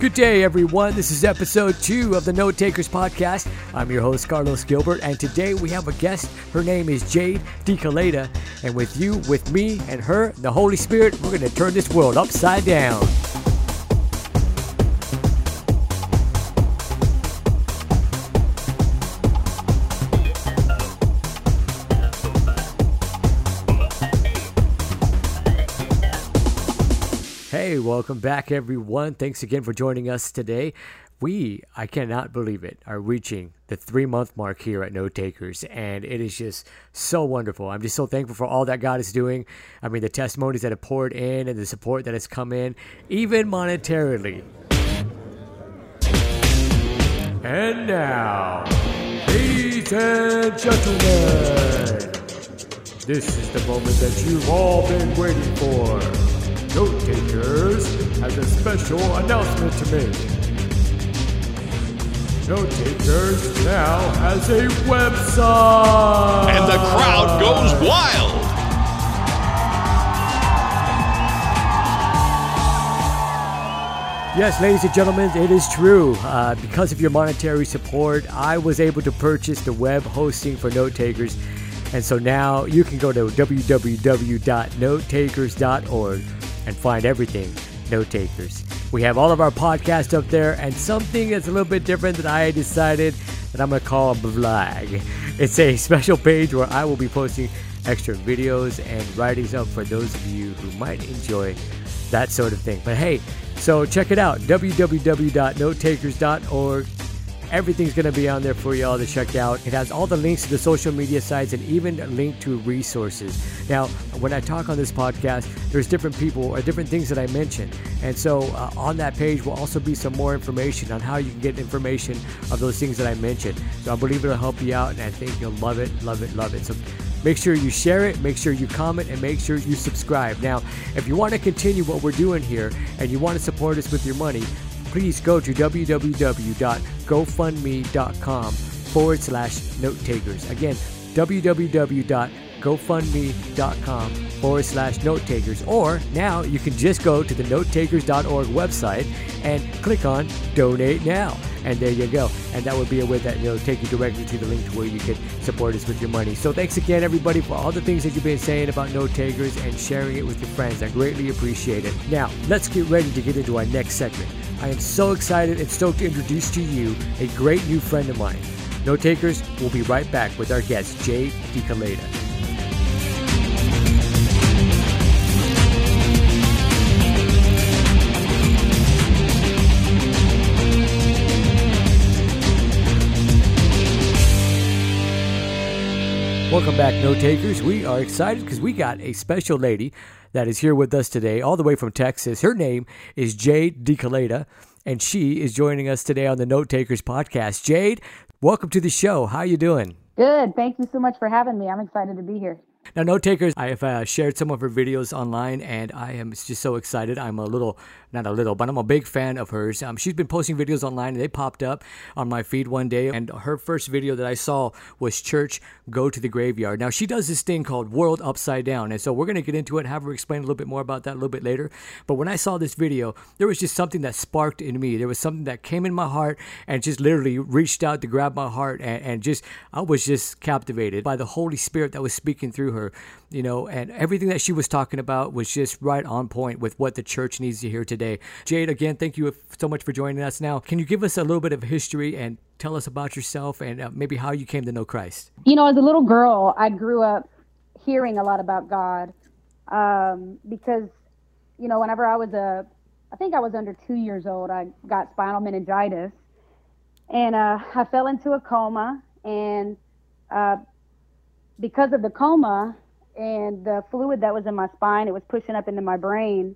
Good day, everyone. This is episode two of the Note Takers podcast. I'm your host, Carlos Gilbert, and today we have a guest. Her name is Jade De Kelaita, and with you, with me, and her, the Holy Spirit, we're going to turn this world upside down. Welcome back, everyone. Thanks again for joining us today. We, I cannot believe it, are reaching the three month mark here at Note Takers, and it is just so wonderful. I'm just so thankful for all that God is doing. I mean, the testimonies that have poured in and the support that has come in, even monetarily. And now, ladies and gentlemen, this is the moment that you've all been waiting for. Note Takers has a special announcement to make. Note Takers now has a website! And the crowd goes wild. Yes, ladies and gentlemen, it is true. Uh, because of your monetary support, I was able to purchase the web hosting for Note Takers. And so now you can go to www.notetakers.org and find everything Note Takers. We have all of our podcasts up there, and something that's a little bit different that I decided that I'm going to call a vlog. It's a special page where I will be posting extra videos and writings up for those of you who might enjoy that sort of thing. But hey, so check it out www.notetakers.org. Everything's going to be on there for you all to check out. It has all the links to the social media sites and even a link to resources. Now, when I talk on this podcast, there's different people or different things that I mention. And so uh, on that page will also be some more information on how you can get information of those things that I mentioned. So I believe it'll help you out and I think you'll love it, love it, love it. So Make sure you share it, make sure you comment, and make sure you subscribe. Now, if you want to continue what we're doing here and you want to support us with your money, please go to www.gofundme.com forward slash note takers. Again, www.gofundme.com forward slash note takers. Or now you can just go to the notetakers.org website and click on donate now. And there you go. And that would be a way that will take you directly to the link to where you can support us with your money. So thanks again, everybody, for all the things that you've been saying about note takers and sharing it with your friends. I greatly appreciate it. Now, let's get ready to get into our next segment. I am so excited and stoked to introduce to you a great new friend of mine. Note takers, we'll be right back with our guest, Jay De Kelaita. Welcome back, note takers. We are excited because we got a special lady that is here with us today, all the way from Texas. Her name is Jade De Kelaita, and she is joining us today on the Note Takers podcast. Jade, welcome to the show. How are you doing? Good. Thank you so much for having me. I'm excited to be here. Now, note takers, I have uh, shared some of her videos online, and I am just so excited. I'm a little, not a little, but I'm a big fan of hers. Um, she's been posting videos online, and they popped up on my feed one day. And her first video that I saw was Church Go to the Graveyard. Now, she does this thing called World Upside Down, and so we're going to get into it, have her explain a little bit more about that a little bit later. But when I saw this video, there was just something that sparked in me. There was something that came in my heart and just literally reached out to grab my heart, and, and just, I was just captivated by the Holy Spirit that was speaking through her you know, and everything that she was talking about was just right on point with what the church needs to hear today. Jade, again, thank you so much for joining us. Now, can you give us a little bit of history and tell us about yourself and uh, maybe how you came to know Christ? You know, as a little girl, I grew up hearing a lot about God um, because, you know, whenever I was a, I think I was under two years old, I got spinal meningitis and uh, I fell into a coma and uh, because of the coma, and the fluid that was in my spine, it was pushing up into my brain.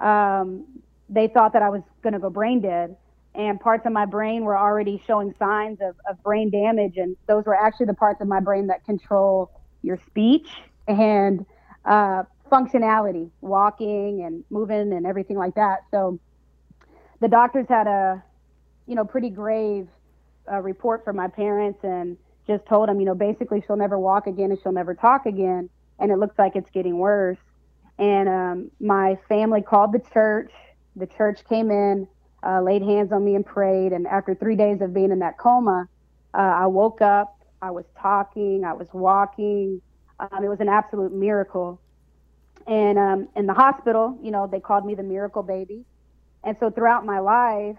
Um, they thought that I was going to go brain dead. And parts of my brain were already showing signs of, of brain damage. And those were actually the parts of my brain that control your speech and uh, functionality, walking and moving and everything like that. So the doctors had a, you know, pretty grave uh, report from my parents and just told him, you know, basically she'll never walk again and she'll never talk again and it looks like it's getting worse. And um, my family called the church. The church came in. uh, laid hands on me and prayed. And after three days of being in that coma, uh, I woke up. I was talking. I was walking. Um, it was an absolute miracle. And um, in the hospital, you know, they called me the miracle baby. And so throughout my life,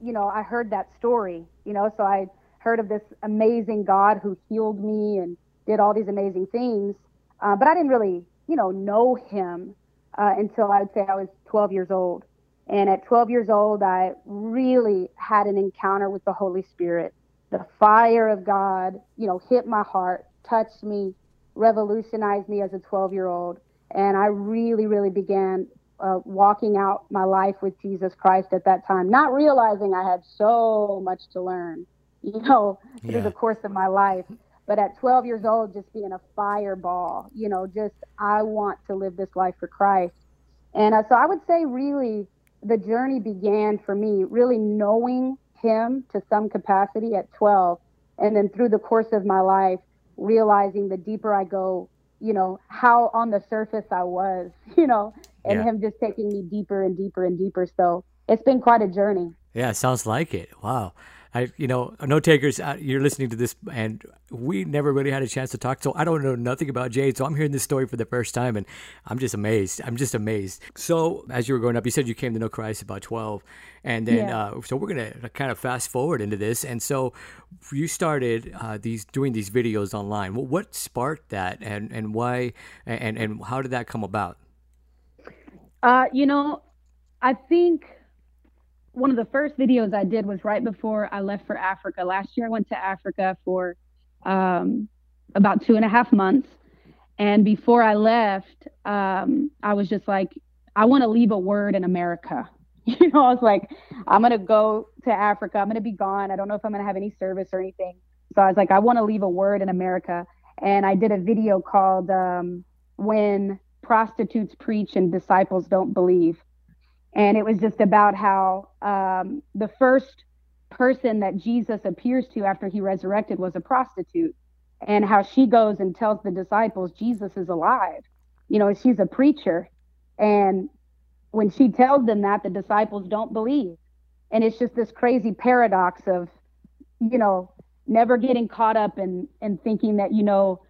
you know, I heard that story, you know, so I heard of this amazing God who healed me and did all these amazing things. Uh, but I didn't really, you know, know him uh, until I would say I was 12 years old. And at 12 years old, I really had an encounter with the Holy Spirit. The fire of God, you know, hit my heart, touched me, revolutionized me as a 12 year old. And I really, really began uh, walking out my life with Jesus Christ at that time, not realizing I had so much to learn, you know, through yeah. the course of my life. But at 12 years old, just being a fireball, you know, just I want to live this life for Christ. And uh, so I would say, really, the journey began for me really knowing Him to some capacity at 12. And then through the course of my life, realizing the deeper I go, you know, how on the surface I was, you know, and yeah. Him just taking me deeper and deeper and deeper. So it's been quite a journey. Yeah, sounds like it. Wow. I, you know, note takers, uh, you're listening to this, and we never really had a chance to talk. So I don't know nothing about Jade. So I'm hearing this story for the first time, and I'm just amazed. I'm just amazed. So as you were growing up, you said you came to know Christ about 12, and then yeah. uh, so we're gonna kind of fast forward into this. And so you started uh, these doing these videos online. Well, what sparked that, and and why, and and how did that come about? Uh, you know, I think one of the first videos I did was right before I left for Africa. Last year, I went to Africa for um, about two and a half months. And before I left, um, I was just like, I want to leave a word in America. You know, I was like, I'm going to go to Africa. I'm going to be gone. I don't know if I'm going to have any service or anything. So I was like, I want to leave a word in America. And I did a video called um, When Prostitutes Preach and Disciples Don't Believe and it was just about how um, the first person that Jesus appears to after he resurrected was a prostitute, and how she goes and tells the disciples Jesus is alive. You know, she's a preacher, and when she tells them that, the disciples don't believe, and it's just this crazy paradox of, you know, never getting caught up in in thinking that you know,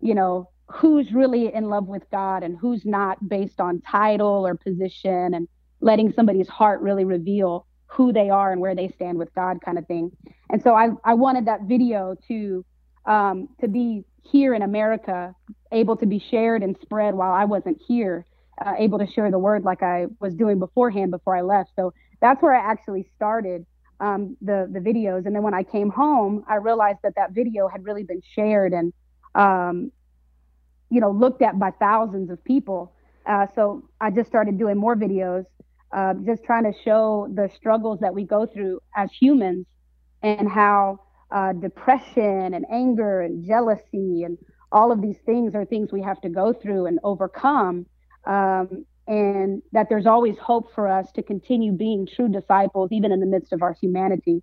you know who's really in love with God and who's not based on title or position. And letting somebody's heart really reveal who they are and where they stand with God kind of thing. And so I, I wanted that video to um, to be here in America, able to be shared and spread while I wasn't here, uh, able to share the word like I was doing beforehand before I left. So that's where I actually started um, the the videos. And then when I came home, I realized that that video had really been shared and um, you know looked at by thousands of people. Uh, so I just started doing more videos uh, just trying to show the struggles that we go through as humans and how uh, depression and anger and jealousy and all of these things are things we have to go through and overcome. Um, and that there's always hope for us to continue being true disciples, even in the midst of our humanity.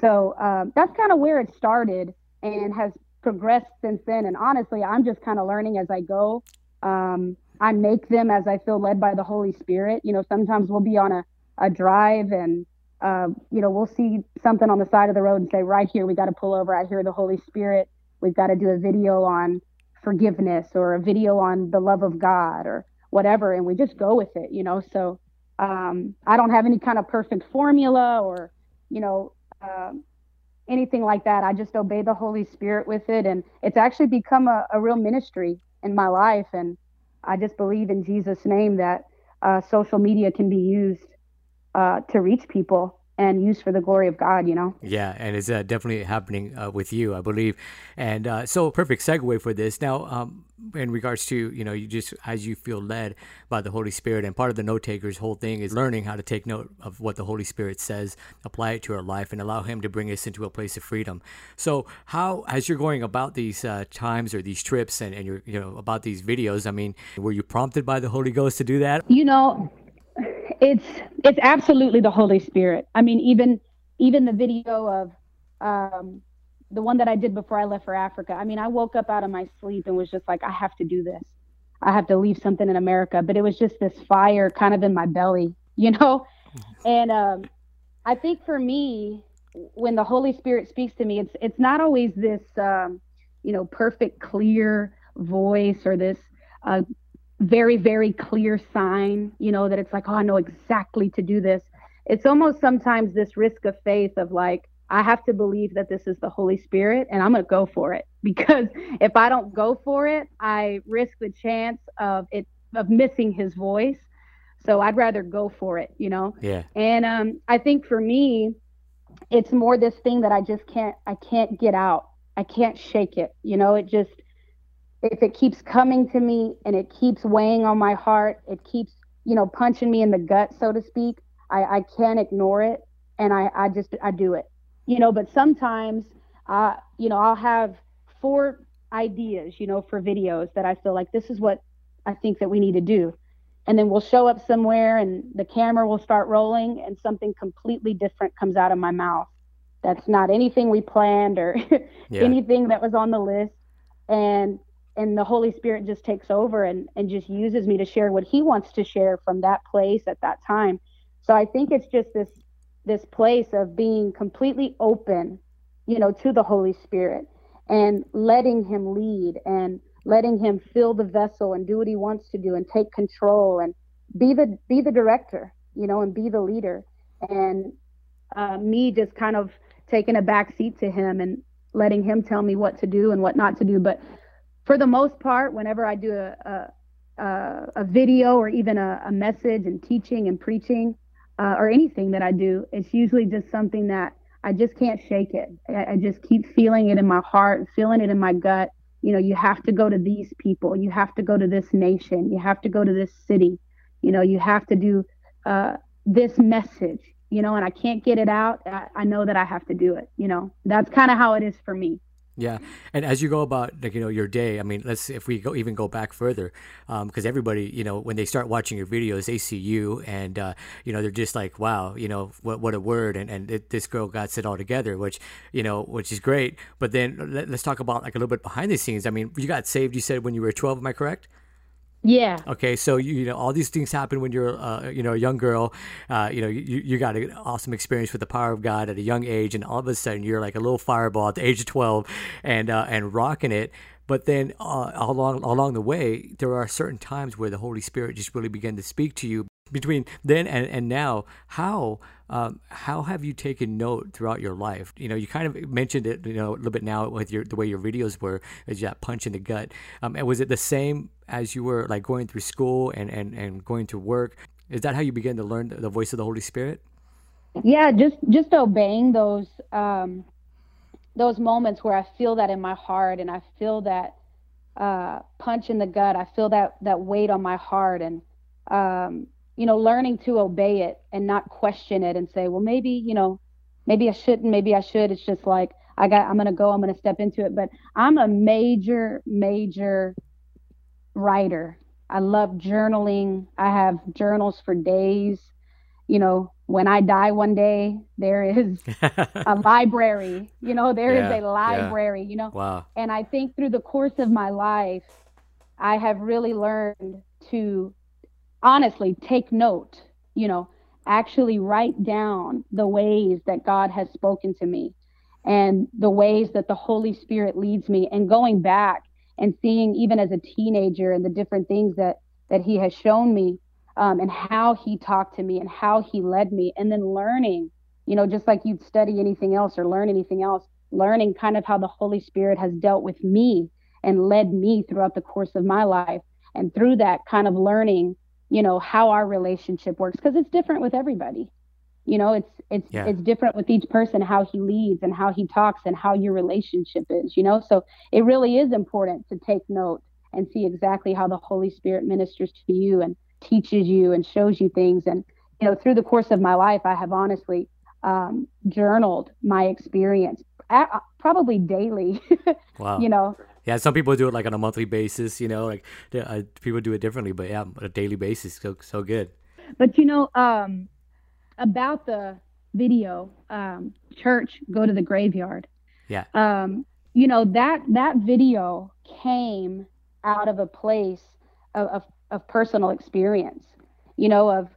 So um, that's kind of where it started and has progressed since then. And honestly, I'm just kind of learning as I go. Um, I make them as I feel led by the Holy Spirit. You know, sometimes we'll be on a, a drive and, uh, you know, we'll see something on the side of the road and say, right here, we got to pull over. I hear the Holy Spirit. We've got to do a video on forgiveness or a video on the love of God or whatever. And we just go with it, you know. So um, I don't have any kind of perfect formula or, you know, uh, anything like that. I just obey the Holy Spirit with it. And it's actually become a, a real ministry in my life. And, I just believe in Jesus' name that uh, social media can be used uh, to reach people and used for the glory of God, you know? Yeah, and it's uh, definitely happening uh, with you, I believe. And uh, so, perfect segue for this. Now, um, in regards to, you know, you just as you feel led by the Holy Spirit, and part of the note taker's whole thing is learning how to take note of what the Holy Spirit says, apply it to our life, and allow Him to bring us into a place of freedom. So, how, as you're going about these uh, times or these trips and, and you're, you know, about these videos, I mean, were you prompted by the Holy Ghost to do that? You know, it's it's absolutely the Holy Spirit. I mean, even even the video of um, the one that I did before I left for Africa. I mean, I woke up out of my sleep and was just like, I have to do this. I have to leave something in America. But it was just this fire kind of in my belly, you know. And um, I think for me, when the Holy Spirit speaks to me, it's it's not always this, um, you know, perfect, clear voice or this uh, very, very clear sign, you know, that it's like, oh, I know exactly to do this. It's almost sometimes this risk of faith of like, I have to believe that this is the Holy Spirit and I'm going to go for it because if I don't go for it, I risk the chance of it of missing his voice. So I'd rather go for it, you know. Yeah. And um I think for me it's more this thing that I just can't I can't get out. I can't shake it. You know, it just if it keeps coming to me and it keeps weighing on my heart, it keeps, you know, punching me in the gut, so to speak, I, I can't ignore it and I, I just I do it. You know but sometimes uh you know i'll have four ideas you know for videos that i feel like this is what i think that we need to do. And then we'll show up somewhere and the camera will start rolling and something completely different comes out of my mouth. That's not anything we planned or yeah. anything that was on the list. And and the holy spirit just takes over and and just uses me to share what he wants to share from that place at that time so i think it's just this this place of being completely open, you know, to the Holy Spirit and letting him lead and letting him fill the vessel and do what he wants to do and take control and be the be the director, you know, and be the leader. And uh, me just kind of taking a back seat to him and letting him tell me what to do and what not to do. But for the most part, whenever I do a a, a video or even a, a message and teaching and preaching, uh, or anything that I do, it's usually just something that I just can't shake it. I, I just keep feeling it in my heart, feeling it in my gut. You know, you have to go to these people. You have to go to this nation. You have to go to this city. You know, you have to do uh, this message. You know, and I can't get it out. I, I know that I have to do it. You know, that's kind of how it is for me. Yeah, and as you go about like you know your day, I mean, let's if we go even go back further, because um, everybody you know when they start watching your videos, they see you, and uh, you know they're just like, wow, you know what what a word, and and it, this girl got it all together, which you know which is great. But then let, us talk about like a little bit behind the scenes. I mean, you got saved. You said when you were twelve. Am I correct? Yeah. Okay, so you, you know all these things happen when you're uh, you know a young girl. Uh, you know you, you got an awesome experience with the power of God at a young age, and all of a sudden you're like a little fireball at the age of twelve, and uh, and rocking it. But then uh, along along the way, there are certain times where the Holy Spirit just really began to speak to you. Between then and, and now, how um, how have you taken note throughout your life? You know, you kind of mentioned it, you know, a little bit now with your the way your videos were, as that punch in the gut. Um, and was it the same as you were like going through school and, and, and going to work? Is that how you began to learn the voice of the Holy Spirit? Yeah, just just obeying those um, those moments where I feel that in my heart and I feel that uh, punch in the gut. I feel that that weight on my heart and um, you know, learning to obey it and not question it and say, well, maybe, you know, maybe I shouldn't, maybe I should. It's just like, I got, I'm going to go, I'm going to step into it. But I'm a major, major writer. I love journaling. I have journals for days. You know, when I die one day, there is a library. You know, there yeah, is a library, yeah. you know. Wow. And I think through the course of my life, I have really learned to honestly take note, you know, actually write down the ways that God has spoken to me and the ways that the Holy Spirit leads me and going back and seeing even as a teenager and the different things that that he has shown me um, and how he talked to me and how he led me and then learning you know just like you'd study anything else or learn anything else learning kind of how the holy spirit has dealt with me and led me throughout the course of my life. And through that kind of learning you know how our relationship works because it's different with everybody. You know it's it's yeah. it's different with each person how he leads and how he talks and how your relationship is you know? So it really is important to take note and see exactly how the holy spirit ministers to you and teaches you and shows you things. And you know through the course of my life i have honestly um, journaled my experience at, probably daily wow. you know yeah, some people do it like on a monthly basis, you know, like uh, people do it differently, but yeah, on a daily basis, so so good. But you know, um, about the video, um, church go to the graveyard. Yeah. Um, you know that that video came out of a place of, of, of personal experience, you know, of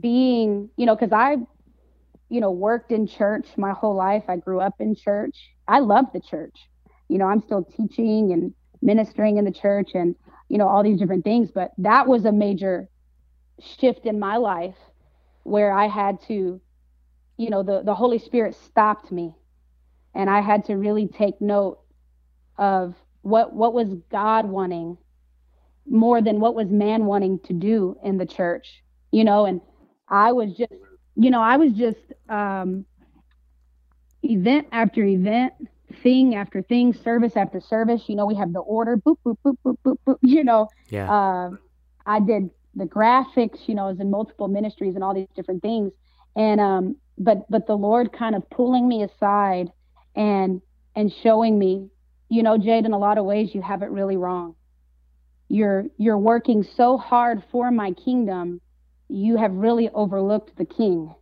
being, you know, because I you know, worked in church my whole life. I grew up in church. I love the church. You know, I'm still teaching and ministering in the church and, you know, all these different things. But that was a major shift in my life where I had to, you know, the, the Holy Spirit stopped me and I had to really take note of what what was God wanting more than what was man wanting to do in the church, you know, and I was just, you know, I was just um, event after event, thing after thing, service after service. You know, we have the order, boop, boop, boop, boop, boop, boop. You know, Yeah. uh, I did the graphics. You know, I was in multiple ministries and all these different things. And um, but but the Lord kind of pulling me aside and and showing me, you know, Jade, in a lot of ways, you have it really wrong. You're you're working so hard for my kingdom, you have really overlooked the king,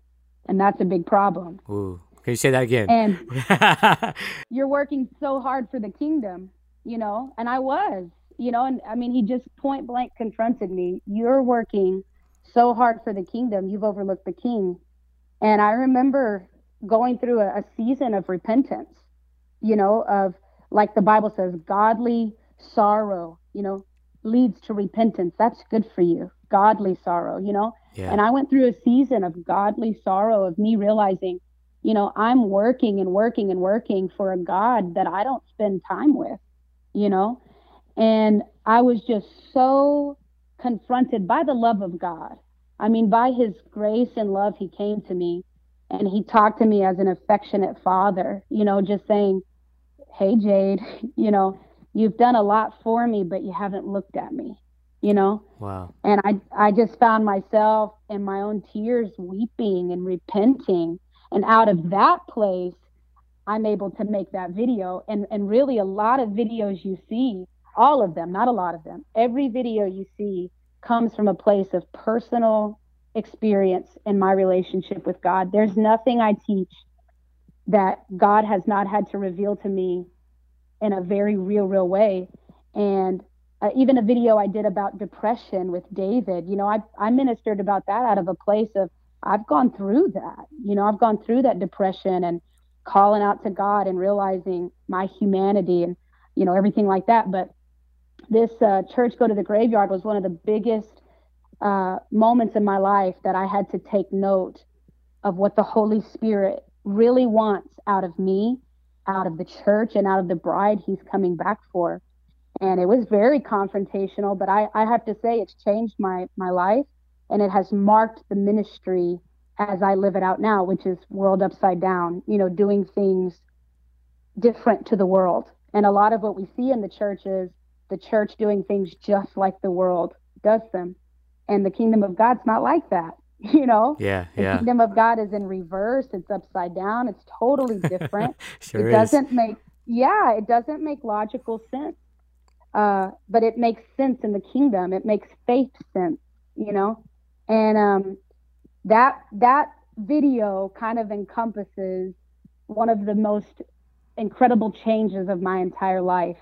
and that's a big problem. Ooh. Can you say that again? And you're working so hard for the kingdom, you know, and I was, you know, and I mean, he just point blank confronted me. You're working so hard for the kingdom, you've overlooked the king. And I remember going through a, a season of repentance, you know, of like the Bible says, godly sorrow, you know, leads to repentance. That's good for you. Godly sorrow, you know. yeah. And I went through a season of godly sorrow of me realizing, you know, I'm working and working and working for a God that I don't spend time with, you know? And I was just so confronted by the love of God. I mean, by his grace and love, he came to me and he talked to me as an affectionate father, you know, just saying, Hey, Jade, you know, you've done a lot for me, but you haven't looked at me, you know? wow. and I I just found myself in my own tears weeping and repenting and out of that place I'm able to make that video and and really a lot of videos you see all of them not a lot of them every video you see comes from a place of personal experience in my relationship with God there's nothing I teach that God has not had to reveal to me in a very real real way and uh, even a video I did about depression with David. You know, I I ministered about that out of a place of I've gone through that. You know, I've gone through that depression and calling out to God and realizing my humanity and you know everything like that. But this uh, church go to the graveyard was one of the biggest uh, moments in my life that I had to take note of what the Holy Spirit really wants out of me, out of the church, and out of the bride He's coming back for and it was very confrontational but I, I have to say it's changed my my life and it has marked the ministry as i live it out now which is world upside down you know doing things different to the world. And a lot of what we see in the church is the church doing things just like the world does them. And the kingdom of god's not like that you know? Yeah. the Yeah. kingdom of god is in reverse. It's upside down. It's totally different. Sure it is. doesn't make yeah it doesn't make logical sense. Uh, but it makes sense in the kingdom. It makes faith sense you know and um, that that video kind of encompasses one of the most incredible changes of my entire life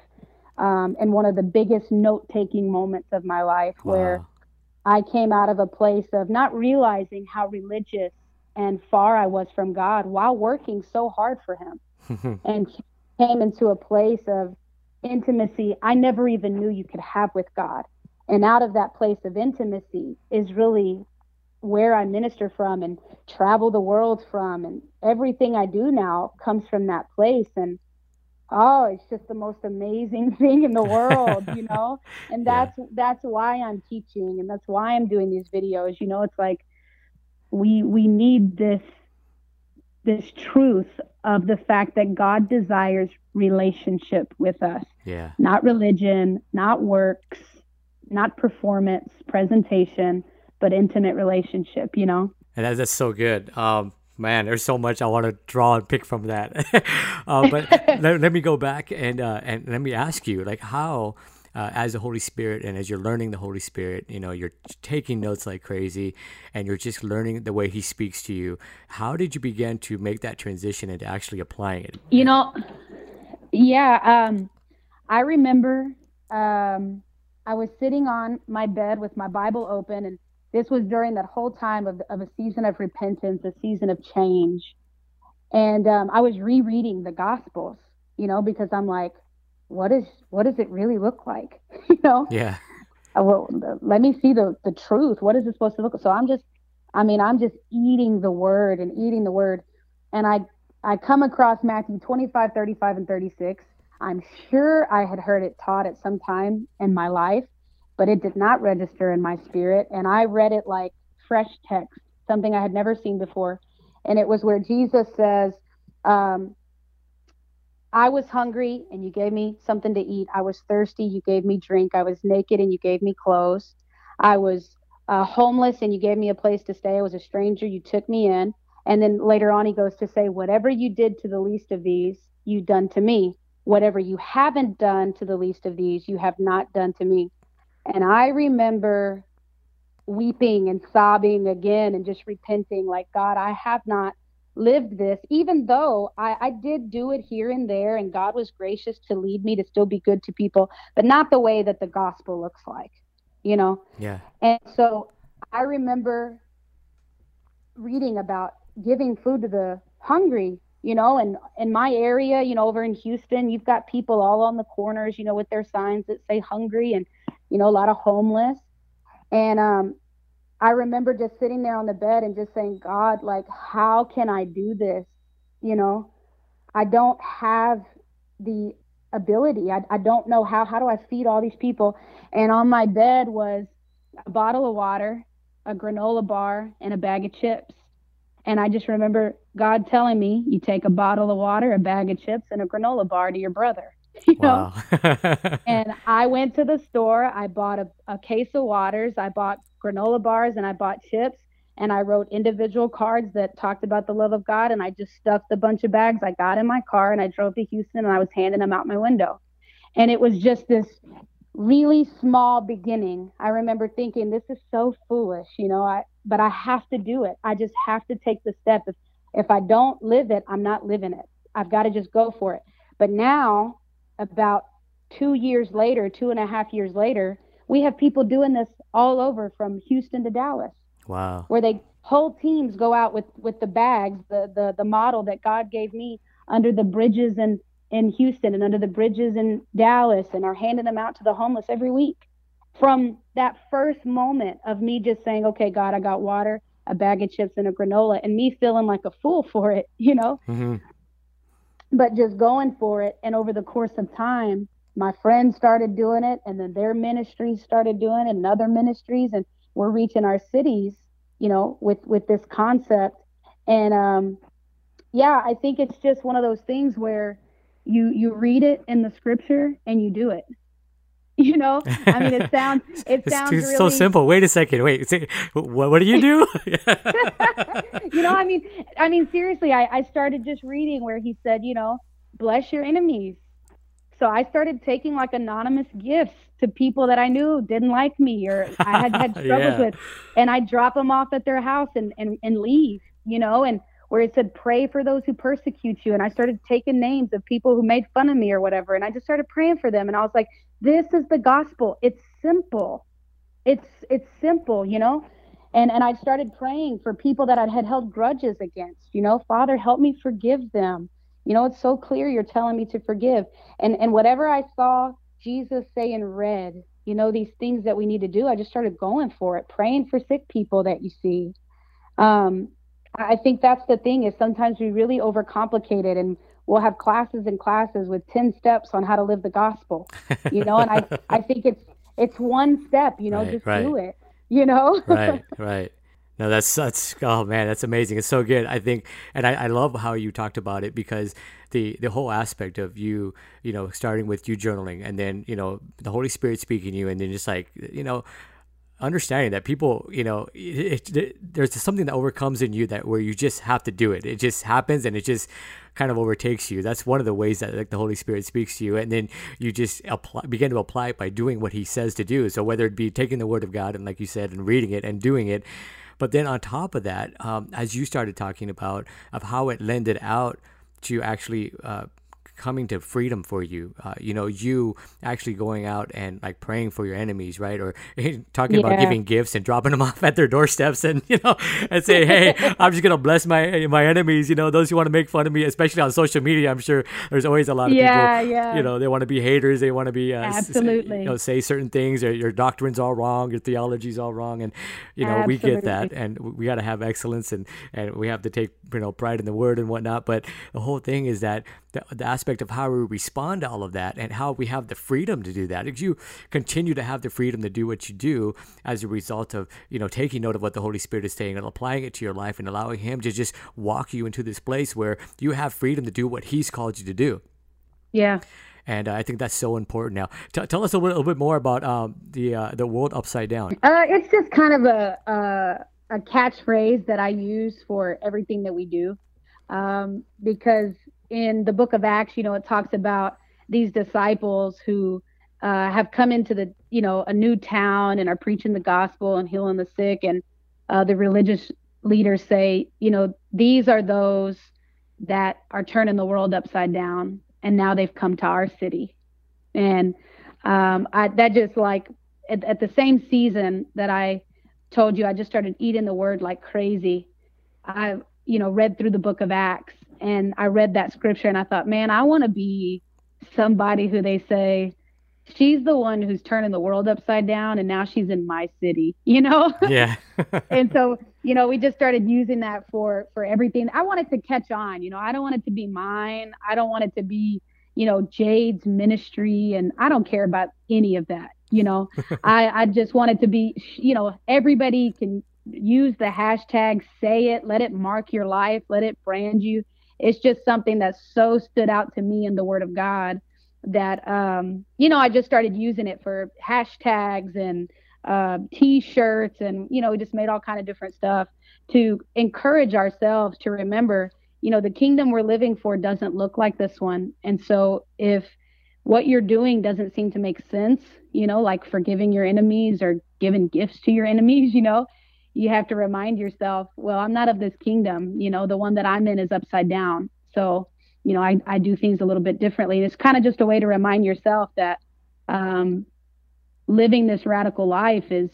um, and one of the biggest note-taking moments of my life where I came out of a place of not realizing how religious and far I was from God while working so hard for Him and came into a place of intimacy I never even knew you could have with God. And out of that place of intimacy is really where I minister from and travel the world from. And everything I do now comes from that place. And oh, it's just the most amazing thing in the world, you know? And Yeah. that's that's why I'm teaching and that's why I'm doing these videos. You know, it's like we we need this this truth of the fact that God desires relationship with us, Yeah. not religion, not works, not performance, presentation, but intimate relationship, you know? And that, that's so good. Um, man, there's so much I want to draw and pick from that. uh, but let, let me go back and uh, and let me ask you, like, how, uh, as the Holy Spirit and as you're learning the Holy Spirit, you know, you're taking notes like crazy, and you're just learning the way He speaks to you. How did you begin to make that transition into actually applying it? You know, yeah, um, I remember um, I was sitting on my bed with my Bible open and this was during that whole time of, of a season of repentance, a season of change. And um, I was rereading the Gospels, you know, because I'm like, what is what does it really look like, you know? Yeah. Well, let me see the the truth. What is it supposed to look? like? So I'm just, I mean, I'm just eating the Word and eating the Word, and I I come across Matthew 25, 35, and 36. I'm sure I had heard it taught at some time in my life, but it did not register in my spirit. And I read it like fresh text, something I had never seen before. And it was where Jesus says, um, I was hungry and you gave me something to eat. I was thirsty, you gave me drink. I was naked and you gave me clothes. I was uh, homeless and you gave me a place to stay. I was a stranger, you took me in. And then later on, he goes to say, Whatever you did to the least of these, you done to me. Whatever you haven't done to the least of these, you have not done to me. And I remember weeping and sobbing again and just repenting, like, God, I have not lived this, even though I, I did do it here and there, and God was gracious to lead me to still be good to people, but not the way that the gospel looks like, you know? Yeah. And so I remember reading about giving food to the hungry you know and in my area you know over in houston you've got people all on the corners you know with their signs that say hungry and you know a lot of homeless. And um i remember just sitting there on the bed and just saying god like how can i do this? You know? I don't have the ability. I, I don't know how how do i feed all these people? And on my bed was a bottle of water a granola bar and a bag of chips and I just remember God telling me, you take a bottle of water, a bag of chips, and a granola bar to your brother. You know? Wow. and I went to the store. I bought a, a case of waters. I bought granola bars and I bought chips. And I wrote individual cards that talked about the love of God. And I just stuffed a bunch of bags I got in my car and I drove to Houston and I was handing them out my window. And it was just this really small beginning. I remember thinking, this is so foolish. You know, I, but I have to do it. I just have to take the step. If if I don't live it, I'm not living it. I've got to just go for it. But now, about two years later, two and a half years later, we have people doing this all over from Houston to Dallas. Wow. Where they whole teams go out with with the bags, the the the model that God gave me under the bridges in in Houston and under the bridges in Dallas, and are handing them out to the homeless every week from that first moment of me just saying, okay, God, I got water, a bag of chips, and a granola, and me feeling like a fool for it, you know? Mm-hmm. But just going for it. And over the course of time, my friends started doing it, and then their ministries started doing it, and other ministries, and we're reaching our cities, you know, with with this concept. And um, yeah, I think it's just one of those things where you you read it in the scripture and you do it You know, I mean, it sounds it It's, sounds it's really so simple. Wait a second. Wait. Say, what, what do you do? you know, I mean, I mean, seriously, I, I started just reading where he said, you know, bless your enemies. So I started taking like anonymous gifts to people that I knew didn't like me or I had had struggles Yeah. with, and i'd drop them off at their house and, and and leave, you know, and where it said pray for those who persecute you, and I started taking names of people who made fun of me or whatever, and I just started praying for them, and I was like, this is the gospel. It's simple. It's it's simple, you know. And and I started praying for people that I had held grudges against. You know, Father, help me forgive them. You know, it's so clear you're telling me to forgive. And and whatever I saw Jesus say in red, you know, these things that we need to do, I just started going for it, praying for sick people that you see. Um, I think that's the thing is sometimes we really overcomplicate it and we'll have classes and classes with 10 steps on how to live the gospel. You know, and I I think it's it's one step, you know, Right, just right. do it. You know? right, right. No, that's that's oh man, that's amazing. It's so good. I think, and I, I love how you talked about it because the the whole aspect of you, you know, starting with you journaling, and then you know the Holy Spirit speaking to you, and then just like you know, understanding that people, you know, it, it, there's something that overcomes in you that where you just have to do it. It just happens, and it just kind of overtakes you. That's one of the ways that like the Holy Spirit speaks to you, and then you just apply, begin to apply it by doing what He says to do. So whether it be taking the Word of God and, like you said, and reading it and doing it, but then on top of that, um, as you started talking about of how it lended out to actually uh, coming to freedom for you. Uh, you know, you actually going out and like praying for your enemies, right? Or talking yeah. about giving gifts and dropping them off at their doorsteps, and you know, and say, "Hey, I'm just gonna bless my my enemies." You know, those who want to make fun of me, especially on social media. I'm sure there's always a lot of yeah, people. Yeah, You know, they want to be haters. They want to be uh, absolutely. S- you know, say certain things. Or your doctrine's all wrong. Your theology's all wrong, and you know, absolutely. we get that, and we got to have excellence, and and we have to take you know pride in the word and whatnot. But the whole thing is that the, the aspect of how we respond to all of that and how we have the freedom to do that. If you continue to have the freedom to do what you do as a result of, you know, taking note of what the Holy Spirit is saying and applying it to your life and allowing Him to just walk you into this place where you have freedom to do what He's called you to do. Yeah. And uh, I think that's so important. Now, T- tell us a little, bit more about um, the uh, the world upside down. Uh, it's just kind of a, a, a catchphrase that I use for everything that we do, um, because in the book of Acts, you know, it talks about these disciples who uh, have come into the, you know, a new town and are preaching the gospel and healing the sick. And uh, the religious leaders say, you know, these are those that are turning the world upside down. And now they've come to our city. And um, I, that just like at, at the same season that I told you, I just started eating the word like crazy. I, you know, read through the book of Acts and I read that scripture and I thought, man, I want to be somebody who they say she's the one who's turning the world upside down and now she's in my city, you know? Yeah. and so, you know, we just started using that for for everything. I want it to catch on, you know. I don't want it to be mine. I don't want it to be, you know, Jade's ministry and I don't care about any of that, you know. I I just want it to be, you know, everybody can use the hashtag say it, let it mark your life, let it brand you it's just something that so stood out to me in the Word of God that um, you know I just started using it for hashtags and uh, T-shirts and you know we just made all kind of different stuff to encourage ourselves to remember you know the kingdom we're living for doesn't look like this one. And so if what you're doing doesn't seem to make sense you know like forgiving your enemies or giving gifts to your enemies you know you have to remind yourself, well, I'm not of this kingdom. You know, the one that I'm in is upside down. So, you know, I, I do things a little bit differently. It's kind of just a way to remind yourself that um, living this radical life is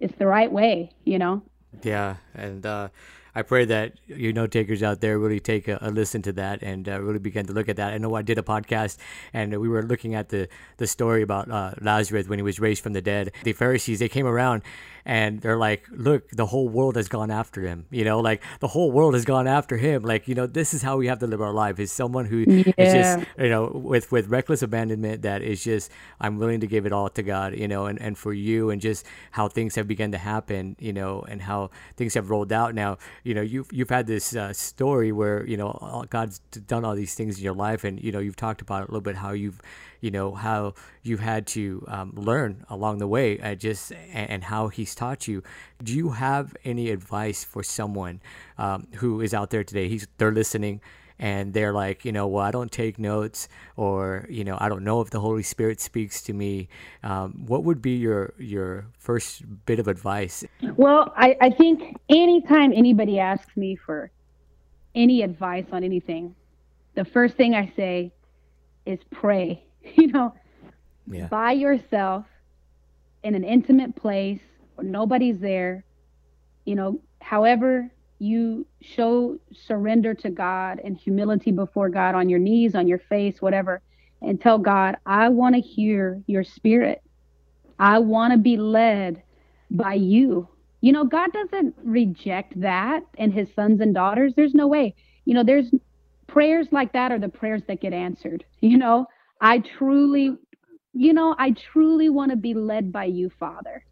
it's the right way, you know? Yeah. And uh, I pray that you note takers out there really take a, a listen to that and uh, really begin to look at that. I know I did a podcast and we were looking at the, the story about uh, Lazarus when he was raised from the dead. The Pharisees, they came around and they're like, look, the whole world has gone after him. You know, like the whole world has gone after him. Like, you know, this is how we have to live our life is someone who yeah. is just, you know, with, with reckless abandonment that is just, I'm willing to give it all to God, you know, and, and for you and just how things have begun to happen, you know, and how things have rolled out now you know you've you've had this uh, story where you know God's done all these things in your life, and you know you've talked about a little bit how you've you know how you've had to um, learn along the way, uh, just and, and, how He's taught you. Do you have any advice for someone um, who is out there today? He's they're listening and they're like, you know, well, I don't take notes, or you know, I don't know if the Holy Spirit speaks to me. Um, what would be your your first bit of advice? Well, I, I think anytime anybody asks me for any advice on anything, the first thing I say is pray. You know, yeah. by yourself in an intimate place nobody's there. You know, however you show surrender to God and humility before God on your knees, on your face, whatever, and tell God, I want to hear your spirit. I want to be led by you. You know, God doesn't reject that and his sons and daughters. There's no way. You know, there's prayers like that are the prayers that get answered. You know, I truly, you know, I truly want to be led by you, Father.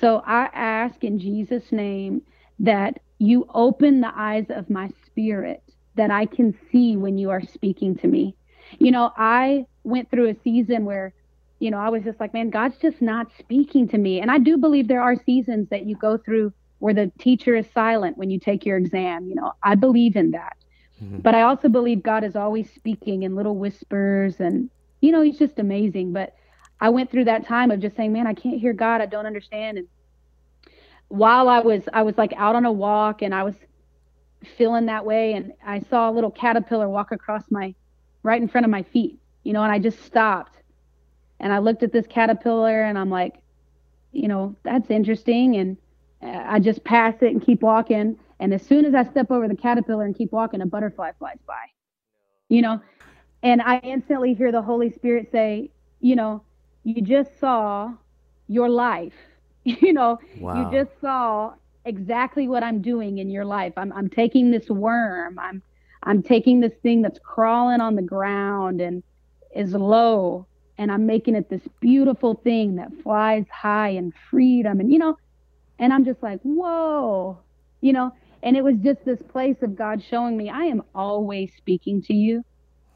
So I ask in Jesus' name that you open the eyes of my spirit that I can see when you are speaking to me. You know, I went through a season where, you know, I was just like, man, God's just not speaking to me. And I do believe there are seasons that you go through where the teacher is silent when you take your exam. You know, I believe in that. Mm-hmm. But I also believe God is always speaking in little whispers and, you know, he's just amazing. But I went through that time of just saying, man, I can't hear God. I don't understand. And while I was I was like out on a walk and I was feeling that way and I saw a little caterpillar walk across my right in front of my feet, you know, and I just stopped and I looked at this caterpillar and I'm like, you know, that's interesting. And uh, I just pass it and keep walking. And as soon as I step over the caterpillar and keep walking, a butterfly flies by, you know, and I instantly hear the Holy Spirit say, you know, you just saw your life, you know, wow. you just saw exactly what I'm doing in your life. I'm, I'm taking this worm, I'm, I'm taking this thing that's crawling on the ground and is low and I'm making it this beautiful thing that flies high and freedom. And you know and I'm just like whoa you know? And it was just this place of God showing me I am always speaking to you.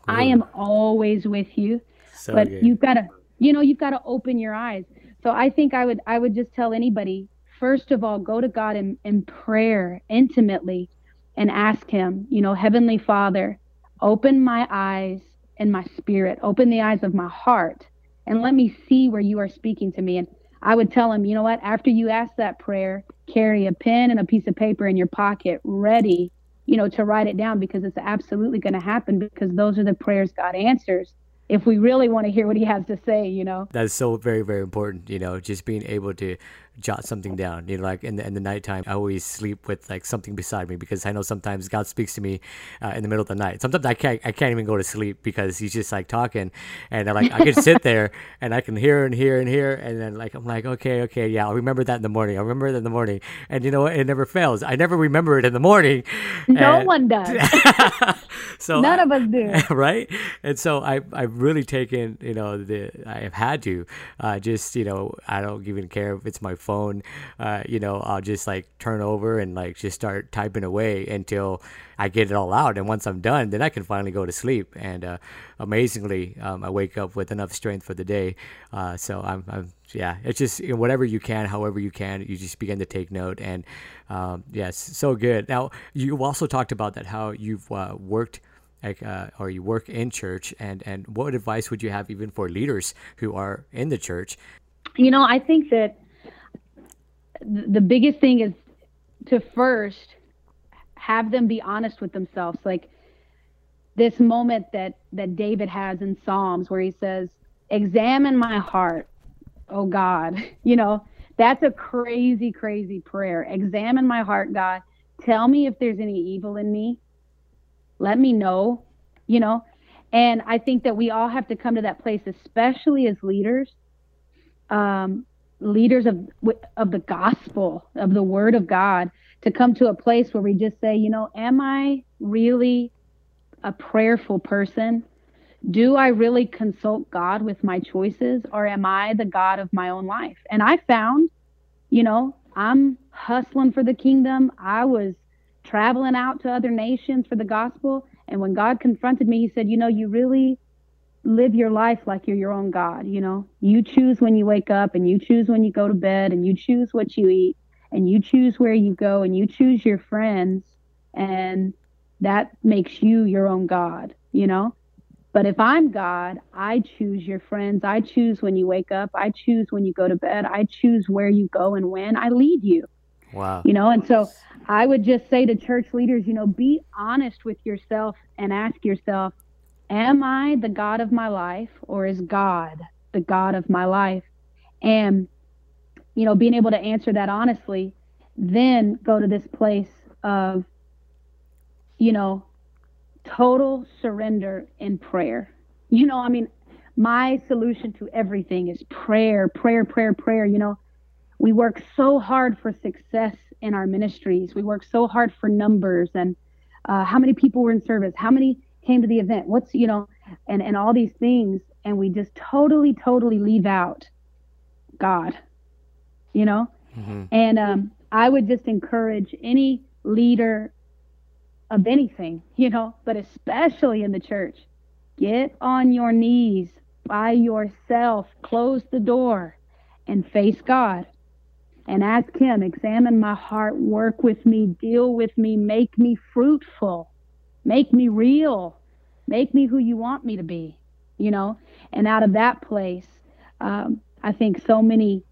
I am always with you. So but good. you've got to you know you've got to open your eyes. So I think I would I would just tell anybody first of all go to God in, in prayer intimately and ask him you know heavenly father open my eyes in my spirit, open the eyes of my heart, and let me see where you are speaking to me. And I would tell him, you know what, after you ask that prayer, carry a pen and a piece of paper in your pocket ready, you know, to write it down because it's absolutely going to happen because those are the prayers God answers if we really want to hear what he has to say, you know. That's so very, very important, you know, just being able to jot something down. You know, like in the in the nighttime, I always sleep with like something beside me because I know sometimes God speaks to me uh, in the middle of the night. Sometimes I can't I can't even go to sleep because He's just like talking, and I'm like I can sit there and I can hear and hear and hear, and then like I'm like okay, okay, yeah, I'll remember that in the morning. I'll remember that in the morning, and you know what? It never fails. I never remember it in the morning. No and, one does. so none I, of us do. Right, and so I I've really taken you know the I have had to uh, just you know I don't even care if it's my phone, uh, you know, I'll just like turn over and like just start typing away until I get it all out. And once I'm done, then I can finally go to sleep. And uh, amazingly, um, I wake up with enough strength for the day. Uh, so I'm, I'm, yeah, it's just whatever you can, however you can, you just begin to take note. And um, yes, so good. Now, you also talked about that how you've uh, worked like, uh, or you work in church and and what advice would you have even for leaders who are in the church you know i think that the biggest thing is to first have them be honest with themselves. Like this moment that that david has in psalms where he says examine my heart oh god. You know that's a crazy crazy prayer. Examine my heart god. Tell me if there's any evil in me. Let me know you know? And i think that we all have to come to that place especially as leaders um, leaders of of the gospel of the word of god to come to a place where we just say you know am i really a prayerful person? Do i really consult god with my choices or am i the god of my own life? And i found you know i'm hustling for the kingdom. I was traveling out to other nations for the gospel. And when god confronted me he said you know you really live your life like you're your own God, you know. You choose when you wake up and you choose when you go to bed and you choose what you eat and you choose where you go and you choose your friends and that makes you your own God, you know. But if I'm God, I choose your friends. I choose when you wake up. I choose when you go to bed. I choose where you go and when. I lead you. Wow. You know, and so I would just say to church leaders, you know, be honest with yourself and ask yourself, am I the God of my life or is God the God of my life? And, you know, being able to answer that honestly, then go to this place of, you know, total surrender in prayer. You know, I mean, my solution to everything is prayer, prayer, prayer, prayer. You know, we work so hard for success in our ministries. We work so hard for numbers and uh, how many people were in service, how many came to the event. What's you know and and all these things. And we just totally totally leave out god you know? Mm-hmm. and um, i would just encourage any leader of anything you know but especially in the church get on your knees by yourself close the door and face god and ask him examine my heart work with me deal with me make me fruitful make me real make me who you want me to be you know and out of that place um, i think so many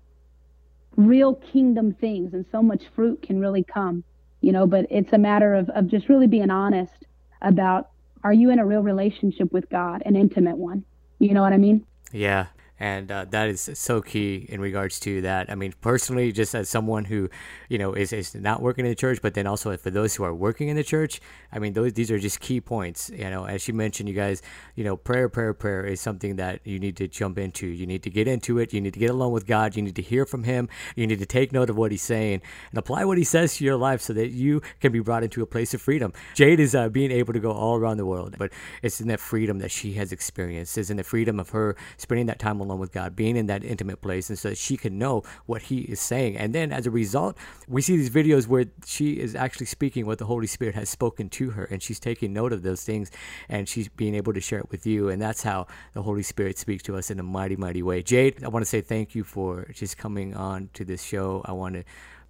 real kingdom things and so much fruit can really come you know but it's a matter of, of just really being honest about are you in a real relationship with God, an intimate one? You know what I mean? Yeah and uh, that is so key in regards to that. I mean, personally, just as someone who, you know, is, is not working in the church, but then also for those who are working in the church, I mean, those these are just key points. You know, as you mentioned, you guys, you know, prayer, prayer, prayer is something that you need to jump into. You need to get into it. You need to get along with God. You need to hear from Him. You need to take note of what He's saying and apply what He says to your life, so that you can be brought into a place of freedom. Jade is uh, being able to go all around the world, but it's in that freedom that she has experienced. It's in the freedom of her spending that time with God, being in that intimate place, and so she can know what He is saying. And then as a result, we see these videos where she is actually speaking what the Holy Spirit has spoken to her, and she's taking note of those things, and she's being able to share it with you. And that's how the Holy Spirit speaks to us in a mighty, mighty way. Jade, I want to say thank you for just coming on to this show. I want to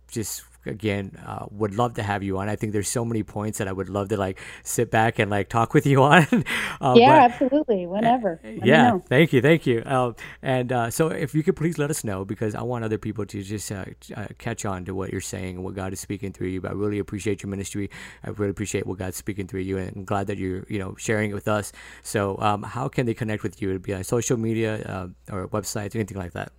just again uh, would love to have you on. I think there's so many points that i would love to like sit back and like talk with you on. Uh, yeah but, absolutely. Whenever. Let yeah. thank you. Thank you. Um, and uh, so if you could please let us know because i want other people to just uh, uh, catch on to what you're saying and what god is speaking through you. But i really appreciate your ministry. I really appreciate what god's speaking through you and i'm glad that you're you know sharing it with us. So um, how can they connect with you? It'd be on social media uh, or websites anything like that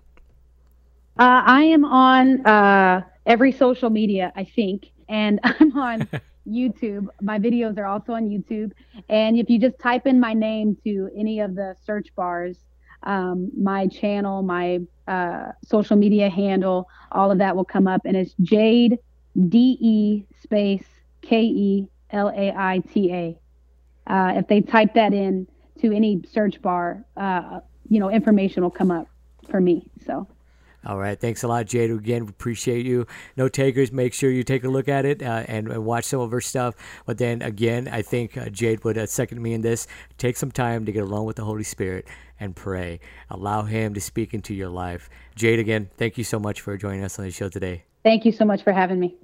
I am on every social media, I think. And I'm on YouTube. My videos are also on YouTube. And if you just type in my name to any of the search bars, um, my channel, my uh, social media handle, all of that will come up. And it's Jade D E space K E L A I T A. Uh, if they type that in to any search bar, uh, you know, information will come up for me. So. All right. Thanks a lot, Jade. Again, we appreciate you. Note takers. Make sure you take a look at it uh, and, and, watch some of her stuff. But then again, I think uh, Jade would uh, second me in this. Take some time to get along with the Holy Spirit and pray. Allow Him to speak into your life. Jade, again, thank you so much for joining us on the show today. Thank you so much for having me.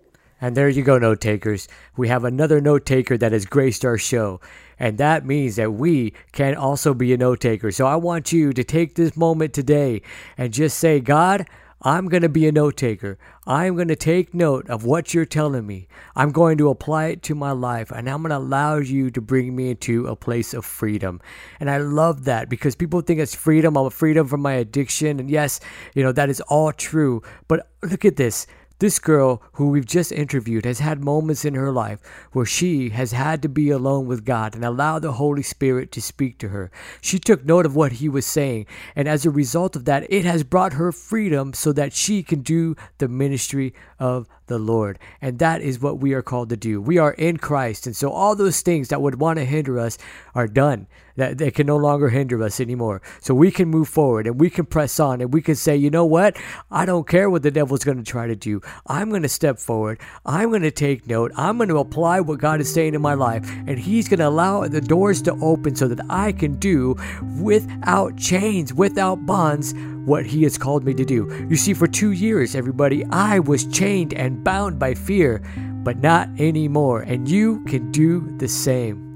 And there you go, note takers. We have another note taker that has graced our show. And that means that we can also be a note taker. So I want you to take this moment today and just say, God, I'm going to be a note taker. I'm going to take note of what you're telling me. I'm going to apply it to my life and I'm going to allow you to bring me into a place of freedom. And I love that because people think it's freedom. I'm freedom from my addiction. And yes, you know, that is all true. But look at this. This girl, who we've just interviewed, has had moments in her life where she has had to be alone with God and allow the Holy Spirit to speak to her. She took note of what He was saying, and as a result of that, it has brought her freedom so that she can do the ministry of the Lord. And that is what we are called to do. We are in Christ. And so all those things that would want to hinder us are done. That they can no longer hinder us anymore. So we can move forward and we can press on and we can say, you know what? I don't care what the devil's going to try to do. I'm going to step forward. I'm going to take note. I'm going to apply what God is saying in my life. And He's going to allow the doors to open so that I can do without chains, without bonds, what He has called me to do. You see, for two years, everybody, I was chained and bound by fear, but not anymore. And you can do the same.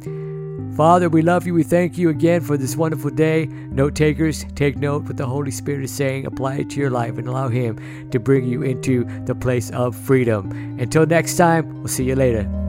Father, we love you. We thank you again for this wonderful day. Note takers, take note what the Holy Spirit is saying, apply it to your life, and allow Him to bring you into the place of freedom. Until next time, we'll see you later.